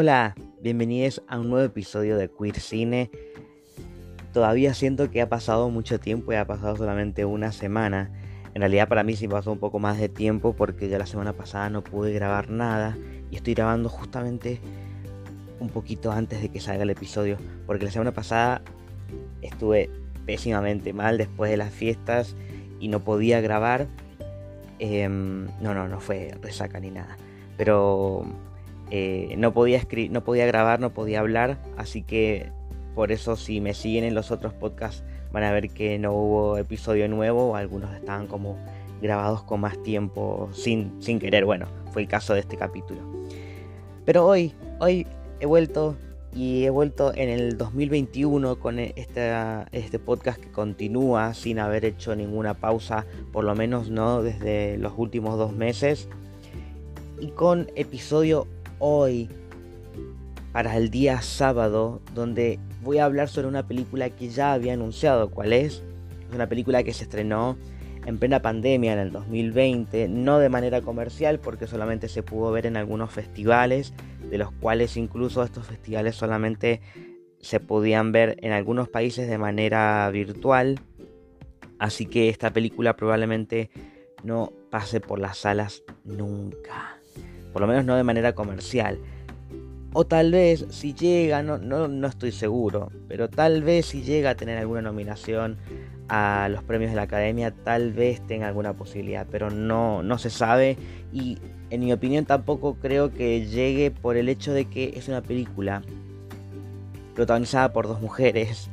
Hola, bienvenidos a un nuevo episodio de Queer Cine. Todavía siento que ha pasado mucho tiempo y ha pasado solamente una semana. En realidad para mí sí pasó un poco más de tiempo porque ya la semana pasada no pude grabar nada y estoy grabando justamente un poquito antes de que salga el episodio porque la semana pasada estuve pésimamente mal después de las fiestas y no podía grabar. Em, no, no, no fue resaca ni nada. Pero eh, no, podía no podía grabar, no podía hablar. Así que por eso si me siguen en los otros podcasts van a ver que no hubo episodio nuevo. Algunos estaban como grabados con más tiempo sin, sin querer. Bueno, fue el caso de este capítulo. Pero hoy, hoy he vuelto y he vuelto en el 2021 con e, este podcast que continúa sin haber hecho ninguna pausa, por lo menos no desde los últimos dos meses. Y con episodio hoy para el día sábado, donde voy a hablar sobre una película que ya había anunciado cuál es. Es una película que se estrenó en plena pandemia en el 2020, no de manera comercial porque solamente se pudo ver en algunos festivales, de los cuales incluso estos festivales solamente se podían ver en algunos países de manera virtual. Así que esta película probablemente no pase por las salas nunca. Por lo menos no de manera comercial. O tal vez si llega, no, no, no estoy seguro, pero tal vez si llega a tener alguna nominación a los premios de la academia, tal vez tenga alguna posibilidad, pero no, no se sabe y en mi opinión tampoco creo que llegue por el hecho de que es una película protagonizada por dos mujeres,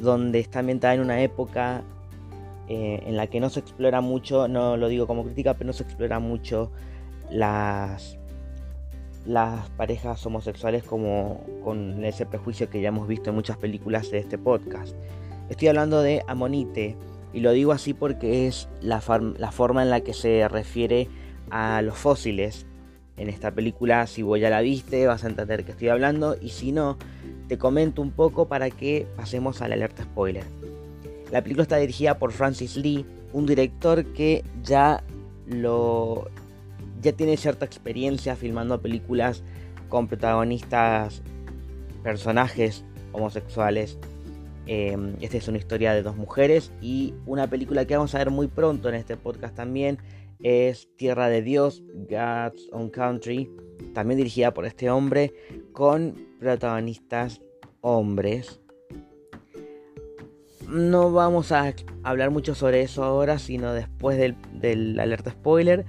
donde está ambientada en una época eh, en la que no se explora mucho, no lo digo como crítica, pero no se explora mucho las, las parejas homosexuales como con ese prejuicio que ya hemos visto en muchas películas de este podcast. Estoy hablando de Amonite y lo digo así porque es la, la forma en la que se refiere a los fósiles. En esta película, si vos ya la viste, vas a entender que estoy hablando y si no, te comento un poco para que pasemos a la alerta spoiler. La película está dirigida por Francis Lee, un director que ya lo ya tiene cierta experiencia filmando películas con protagonistas personajes homosexuales. Em, esta es una historia de dos mujeres y una película que vamos a ver muy pronto en este podcast también es Tierra de Dios, God's Own Country, también dirigida por este hombre, con protagonistas hombres. No vamos a hablar mucho sobre eso ahora, sino después del, del alerta spoiler.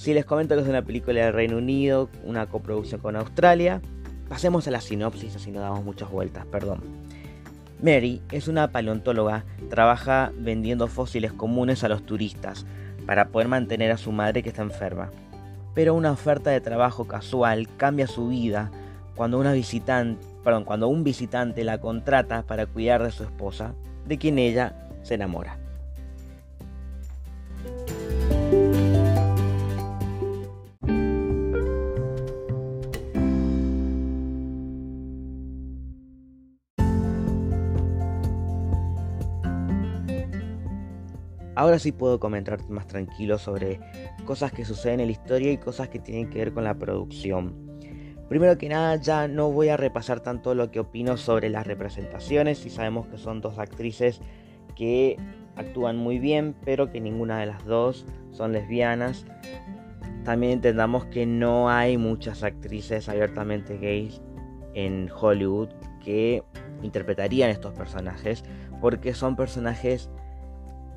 Si les comento que es una película del Reino Unido, una coproducción con Australia, pasemos a la sinopsis, así no damos muchas vueltas, perdón. Mary es una paleontóloga, trabaja vendiendo fósiles comunes a los turistas, para poder mantener a su madre que está enferma. Pero una oferta de trabajo casual cambia su vida cuando, una visitante, perdón, cuando un visitante la contrata para cuidar de su esposa, de quien ella se enamora. Ahora sí puedo comentar más tranquilo sobre cosas que suceden en la historia y cosas que tienen que ver con la producción. Primero que nada, ya no voy a repasar tanto lo que opino sobre las representaciones, y sabemos que son dos actrices que actúan muy bien, pero que ninguna de las dos son lesbianas. También entendamos que no hay muchas actrices abiertamente gays en Hollywood que interpretarían estos personajes, porque son personajes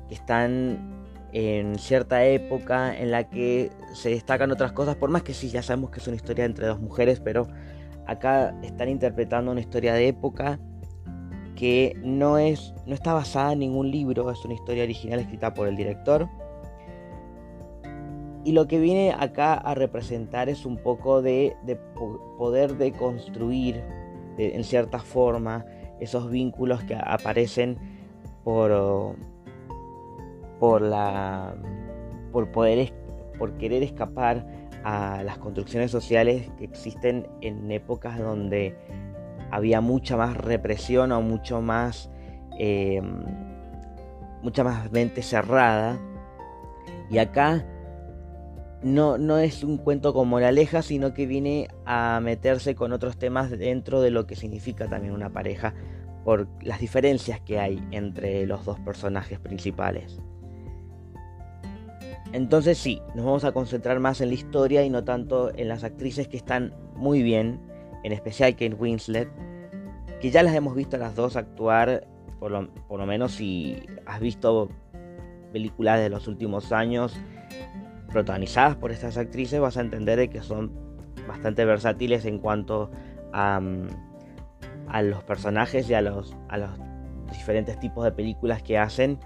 que están en cierta época en la que se destacan otras cosas, por más que sí, ya sabemos que es una historia entre dos mujeres, pero acá están interpretando una historia de época que no, es, no está basada en ningún libro, es una historia original escrita por el director. Y lo que viene acá a representar es un poco de, poder deconstruir de, en cierta forma esos vínculos que aparecen por por la por poder por querer escapar a las construcciones sociales que existen en épocas donde había mucha más represión o mucho más em, mucha más mente cerrada y acá no, no es un cuento con moraleja, sino que viene a meterse con otros temas dentro de lo que significa también una pareja, por las diferencias que hay entre los dos personajes principales. Entonces sí, nos vamos a concentrar más en la historia y no tanto en las actrices que están muy bien, en especial Kate Winslet, que ya las hemos visto a las dos actuar, por lo, menos si has visto películas de los últimos años protagonizadas por estas actrices, vas a entender que son bastante versátiles en cuanto a, mm, a los personajes y a los, a los diferentes tipos de películas que hacen.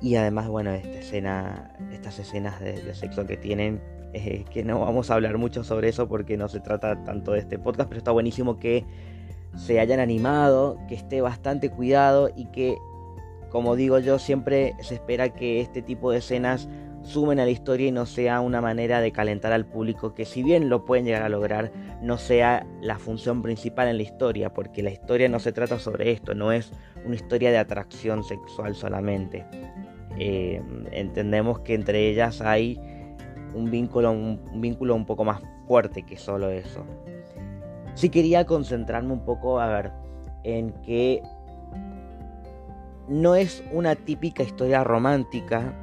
Y además, bueno, esta escena, estas escenas de, sexo que tienen, eh, que no vamos a hablar mucho sobre eso porque no se trata tanto de este podcast, pero está buenísimo que se hayan animado, que esté bastante cuidado y que, como digo yo, siempre se espera que este tipo de escenas sumen a la historia y no sea una manera de calentar al público, que si bien lo pueden llegar a lograr, no sea la función principal en la historia, porque la historia no se trata sobre esto, no es una historia de atracción sexual solamente. Eh, entendemos que entre ellas hay un vínculo, un, vínculo un poco más fuerte que solo eso. Sí quería concentrarme un poco, a ver, en que no es una típica historia romántica,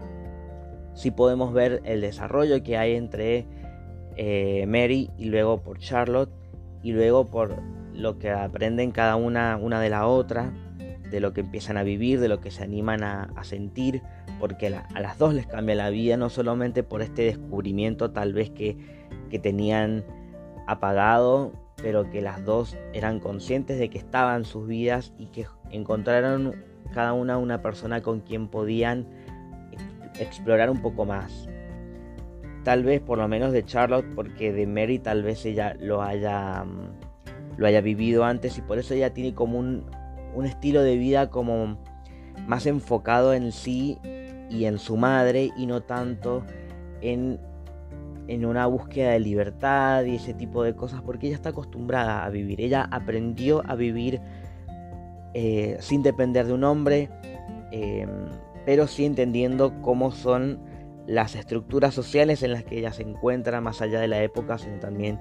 si podemos ver el desarrollo que hay entre eh, Mary y luego por Charlotte y luego por lo que aprenden cada una, una de la otra, de lo que empiezan a vivir, de lo que se animan a, sentir, porque a las dos les cambia la vida, no solamente por este descubrimiento tal vez que, que tenían apagado, pero que las dos eran conscientes de que estaban sus vidas y que encontraron cada una una persona con quien podían explorar un poco más. Tal vez por lo menos de Charlotte, porque de Mary tal vez ella lo haya, mm, lo haya vivido antes y por eso ella tiene como un, un estilo de vida como más enfocado en sí y en su madre y no tanto en, en una búsqueda de libertad y ese tipo de cosas porque ella está acostumbrada a vivir. Ella aprendió a vivir eh, sin depender de un hombre, em, pero sí entendiendo cómo son las estructuras sociales en las que ella se encuentra, más allá de la época, sino también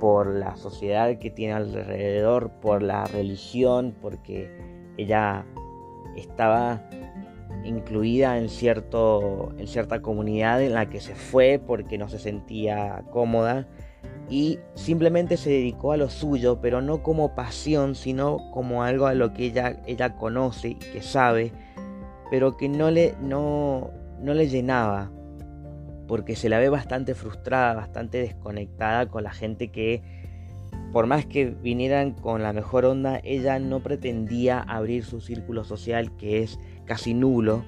por la sociedad que tiene alrededor, por la religión, porque ella estaba incluida en, cierto, en cierta comunidad en la que se fue porque no se sentía cómoda y simplemente se dedicó a lo suyo, pero no como pasión, sino como algo a lo que ella, ella conoce y que sabe pero que no le, no, no le llenaba, porque se la ve bastante frustrada, bastante desconectada con la gente que, por más que vinieran con la mejor onda, ella no pretendía abrir su círculo social que es casi nulo.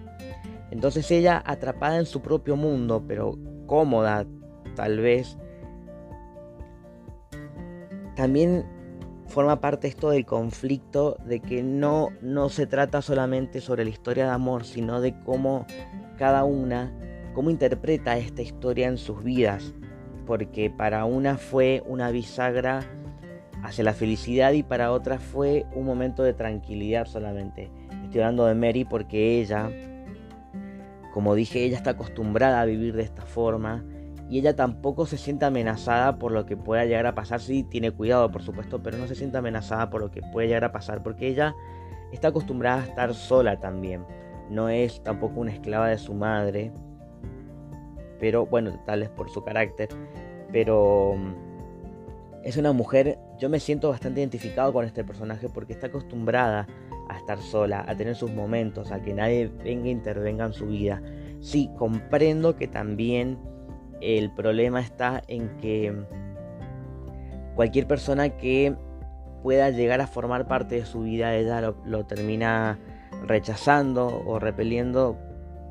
Entonces ella, atrapada en su propio mundo, pero cómoda tal vez, también forma parte esto del conflicto de que no, no se trata solamente sobre la historia de amor, sino de cómo cada una, cómo interpreta esta historia en sus vidas. Porque para una fue una bisagra hacia la felicidad y para otra fue un momento de tranquilidad solamente. Estoy hablando de Mary porque ella, como dije, ella está acostumbrada a vivir de esta forma y ella tampoco se siente amenazada por lo que pueda llegar a pasar. Sí, tiene cuidado, por supuesto, pero no se siente amenazada por lo que puede llegar a pasar, porque ella está acostumbrada a estar sola también. No es tampoco una esclava de su madre, pero bueno, tal vez por su carácter, pero mm, es una mujer, yo me siento bastante identificado con este personaje porque está acostumbrada a estar sola, a tener sus momentos, a que nadie venga e intervenga en su vida. Sí, comprendo que también el problema está en que cualquier persona que pueda llegar a formar parte de su vida, ella lo, termina rechazando o repeliendo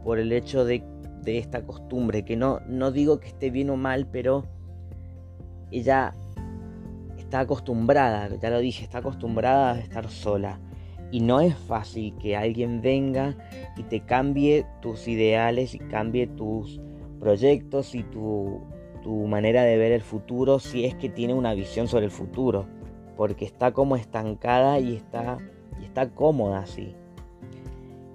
por el hecho de, esta costumbre, que no, no digo que esté bien o mal, pero ella está acostumbrada, ya lo dije, está acostumbrada a estar sola. Y no es fácil que alguien venga y te cambie tus ideales y cambie tus proyectos y tu, manera de ver el futuro si es que tiene una visión sobre el futuro, porque está como estancada y está, y está cómoda así.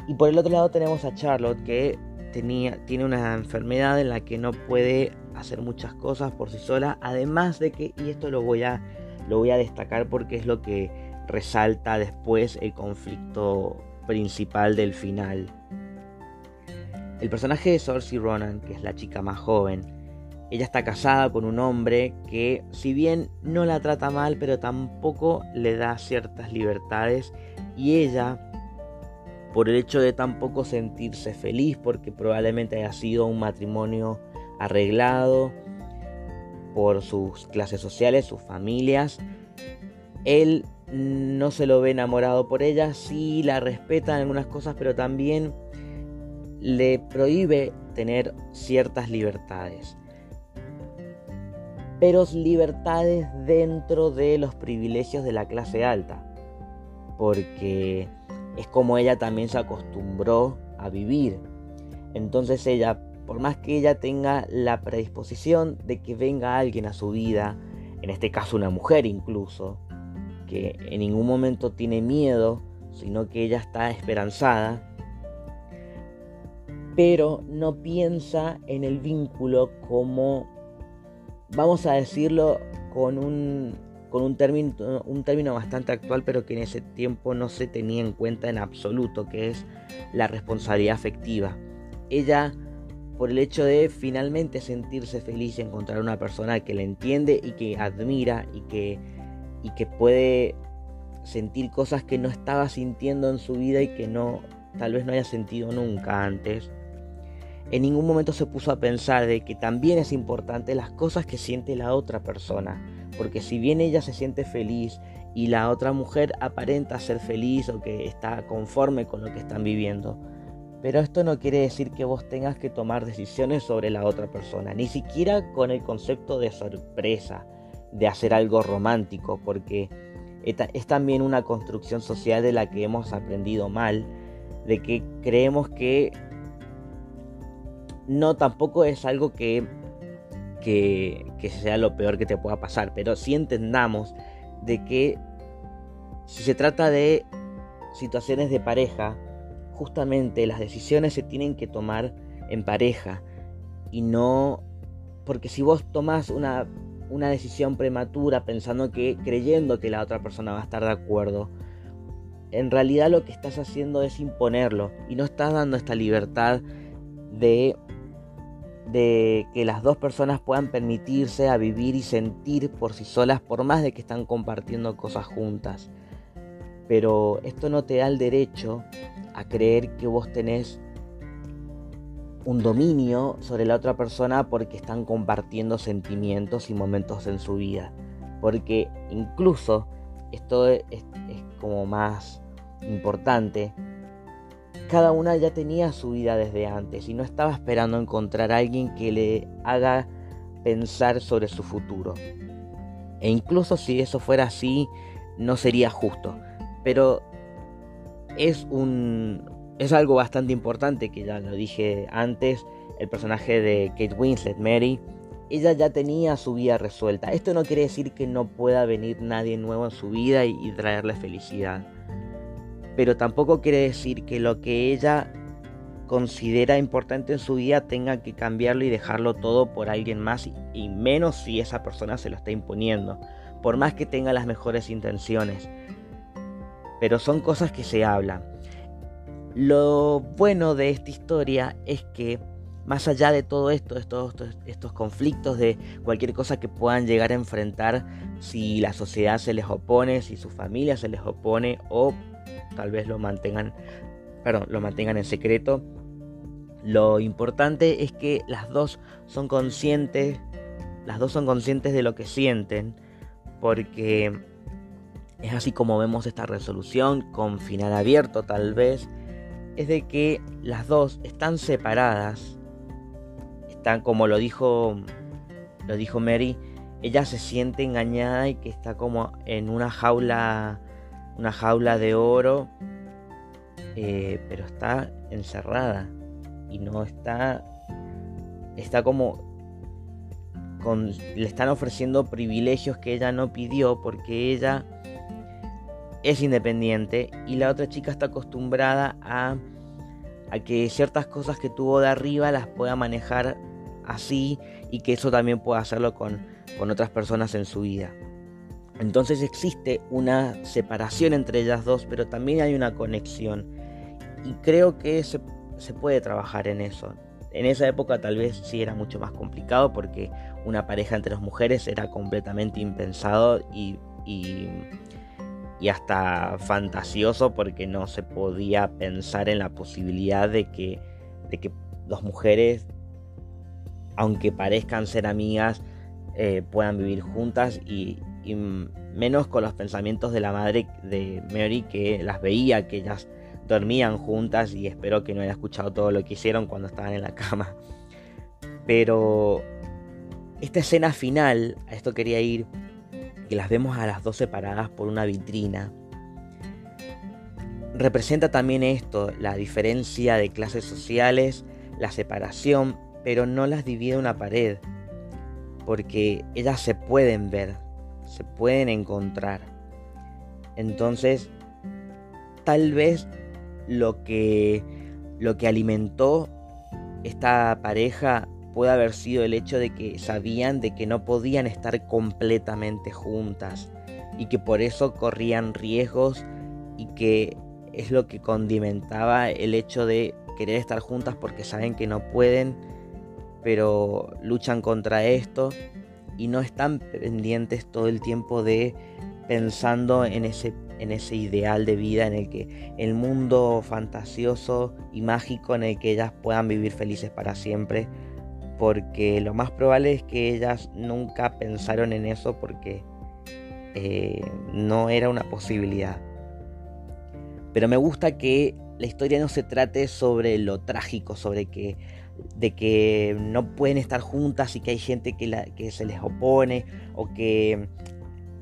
Y por el otro lado tenemos a Charlotte que tenía, tiene una enfermedad en la que no puede hacer muchas cosas por sí sola, además de que, y esto lo voy a, lo voy a destacar porque es lo que resalta después el conflicto principal del final. El personaje de Saoirse Ronan, que es la chica más joven, ella está casada con un hombre que, si bien no la trata mal, pero tampoco le da ciertas libertades y ella por el hecho de tampoco sentirse feliz porque probablemente haya sido un matrimonio arreglado por sus clases sociales, sus familias. Él no se lo ve enamorado por ella, sí la respeta en algunas cosas, pero también le prohíbe tener ciertas libertades. Pero libertades dentro de los privilegios de la clase alta. Porque es como ella también se acostumbró a vivir. Entonces ella, por más que ella tenga la predisposición de que venga alguien a su vida, en este caso una mujer incluso, que en ningún momento tiene miedo, sino que ella está esperanzada, pero no piensa en el vínculo como, vamos a decirlo, con un con un término, un término bastante actual, pero que en ese tiempo no se tenía en cuenta en absoluto, que es la responsabilidad afectiva. Ella, por el hecho de finalmente sentirse feliz y encontrar una persona que le entiende y que admira y que, y que puede sentir cosas que no estaba sintiendo en su vida y que no tal vez no haya sentido nunca antes. En ningún momento se puso a pensar de que también es importante las cosas que siente la otra persona porque si bien ella se siente feliz y la otra mujer aparenta ser feliz o que está conforme con lo que están viviendo, pero esto no quiere decir que vos tengas que tomar decisiones sobre la otra persona, ni siquiera con el concepto de sorpresa, de hacer algo romántico, porque es también una construcción social de la que hemos aprendido mal, de que creemos que no tampoco es algo que que, sea lo peor que te pueda pasar, pero sí entendamos de que si se trata de situaciones de pareja, justamente las decisiones se tienen que tomar en pareja y no porque si vos tomas una, una decisión prematura pensando que creyendo que la otra persona va a estar de acuerdo, en realidad lo que estás haciendo es imponerlo y no estás dando esta libertad de de que las dos personas puedan permitirse a vivir y sentir por sí solas por más de que están compartiendo cosas juntas. Pero esto no te da el derecho a creer que vos tenés un dominio sobre la otra persona porque están compartiendo sentimientos y momentos en su vida. Porque incluso esto es, es como más importante cada una ya tenía su vida desde antes y no estaba esperando encontrar a alguien que le haga pensar sobre su futuro. E incluso si eso fuera así, no sería justo. Pero es un es algo bastante importante que ya lo dije antes, el personaje de Kate Winslet, Mary, ella ya tenía su vida resuelta. Esto no quiere decir que no pueda venir nadie nuevo en su vida y, y traerle felicidad pero tampoco quiere decir que lo que ella considera importante en su vida tenga que cambiarlo y dejarlo todo por alguien más y menos si esa persona se lo está imponiendo, por más que tenga las mejores intenciones. Pero son cosas que se hablan. Lo bueno de esta historia es que más allá de todo esto, estos, estos conflictos, de cualquier cosa que puedan llegar a enfrentar, si la sociedad se les opone, si su familia se les opone o tal vez lo mantengan, perdón, lo mantengan en secreto. Lo importante es que las dos son conscientes, las dos son conscientes de lo que sienten, porque es así como vemos esta resolución con final abierto tal vez, es de que las dos están separadas, están como lo dijo lo dijo Mary, ella se siente engañada y que está como en una jaula una jaula de oro, eh, pero está encerrada y no está, está como, con, le están ofreciendo privilegios que ella no pidió porque ella es independiente y la otra chica está acostumbrada a a que ciertas cosas que tuvo de arriba las pueda manejar así y que eso también pueda hacerlo con, con otras personas en su vida. Entonces existe una separación entre ellas dos, pero también hay una conexión. Y creo que se, se puede trabajar en eso. En esa época tal vez sí era mucho más complicado porque una pareja entre dos mujeres era completamente impensado y, y, y, hasta fantasioso porque no se podía pensar en la posibilidad de que, de que dos mujeres, aunque parezcan ser amigas, eh, puedan vivir juntas y, y menos con los pensamientos de la madre de Mary que las veía, que ellas dormían juntas y espero que no haya escuchado todo lo que hicieron cuando estaban en la cama. Pero esta escena final, a esto quería ir, que las vemos a las dos separadas por una vitrina, representa también esto, la diferencia de clases sociales, la separación, pero no las divide una pared, porque ellas se pueden ver, se pueden encontrar. Entonces, tal vez lo que, lo que alimentó esta pareja puede haber sido el hecho de que sabían de que no podían estar completamente juntas y que por eso corrían riesgos y que es lo que condimentaba el hecho de querer estar juntas porque saben que no pueden, pero luchan contra esto y no están pendientes todo el tiempo de pensando en ese, en ese ideal de vida en el que el mundo fantasioso y mágico en el que ellas puedan vivir felices para siempre porque lo más probable es que ellas nunca pensaron en eso porque eh, no era una posibilidad. Pero me gusta que la historia no se trate sobre lo trágico, sobre que de que no pueden estar juntas y que hay gente que, la, que se les opone o que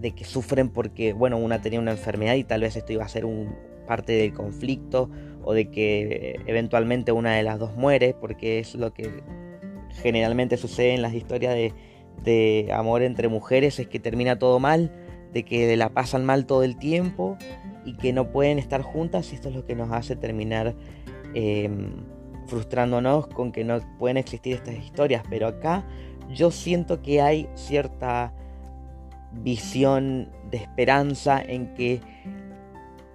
de que sufren porque bueno una tenía una enfermedad y tal vez esto iba a ser un parte del conflicto o de que eventualmente una de las dos muere porque es lo que generalmente sucede en las historias de, de amor entre mujeres es que termina todo mal de que la pasan mal todo el tiempo y que no pueden estar juntas y esto es lo que nos hace terminar eh, frustrándonos con que no pueden existir estas historias, pero acá yo siento que hay cierta visión de esperanza en que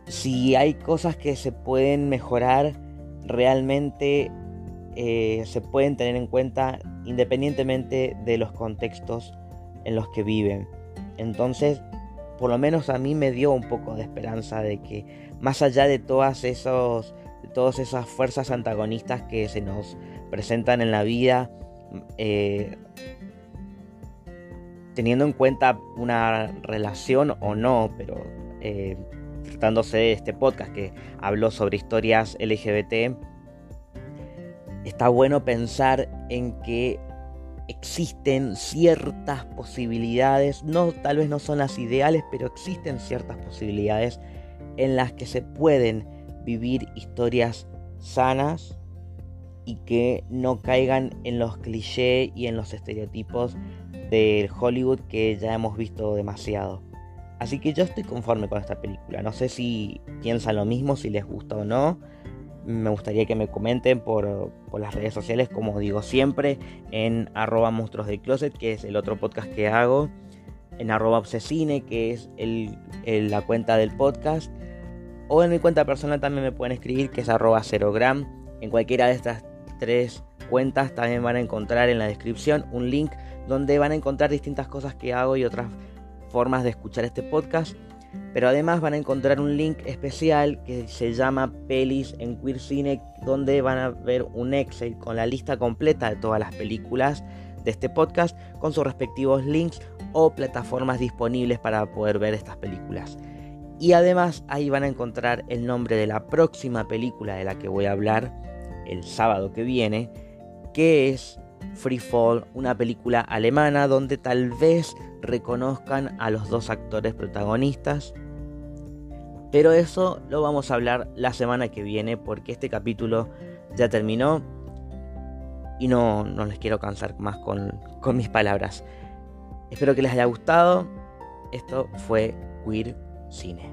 si hay cosas que se pueden mejorar, realmente eh, se pueden tener en cuenta independientemente de los contextos en los que viven. Entonces, por lo menos a mí me dio un poco de esperanza de que más allá de todas esos todas esas fuerzas antagonistas que se nos presentan en la vida, eh, teniendo en cuenta una relación o no, pero eh, tratándose de este podcast que habló sobre historias LGBT, está bueno pensar en que existen ciertas posibilidades, no tal vez no son las ideales, pero existen ciertas posibilidades en las que se pueden vivir historias sanas y que no caigan en los clichés y en los estereotipos del Hollywood que ya hemos visto demasiado. Así que yo estoy conforme con esta película. No sé si piensan lo mismo, si les gusta o no. Me gustaría que me comenten por, las redes sociales, como digo siempre, en arroba monstruos de closet, que es el otro podcast que hago, en arroba obsesine, que es la cuenta del podcast o en mi cuenta personal también me pueden escribir que es arroba gram. En cualquiera de estas tres cuentas también van a encontrar en la descripción un link donde van a encontrar distintas cosas que hago y otras formas de escuchar este podcast. Pero además van a encontrar un link especial que se llama Pelis en Queer Cine, donde van a ver un Excel con la lista completa de todas las películas de este podcast, con sus respectivos links o plataformas disponibles para poder ver estas películas. Y además ahí van a encontrar el nombre de la próxima película de la que voy a hablar el sábado que viene, que es Free Fall, una película alemana donde tal vez reconozcan a los dos actores protagonistas. Pero eso lo vamos a hablar la semana que viene porque este capítulo ya terminó y no, no les quiero cansar más con, con mis palabras. Espero que les haya gustado. Esto fue Queer cine.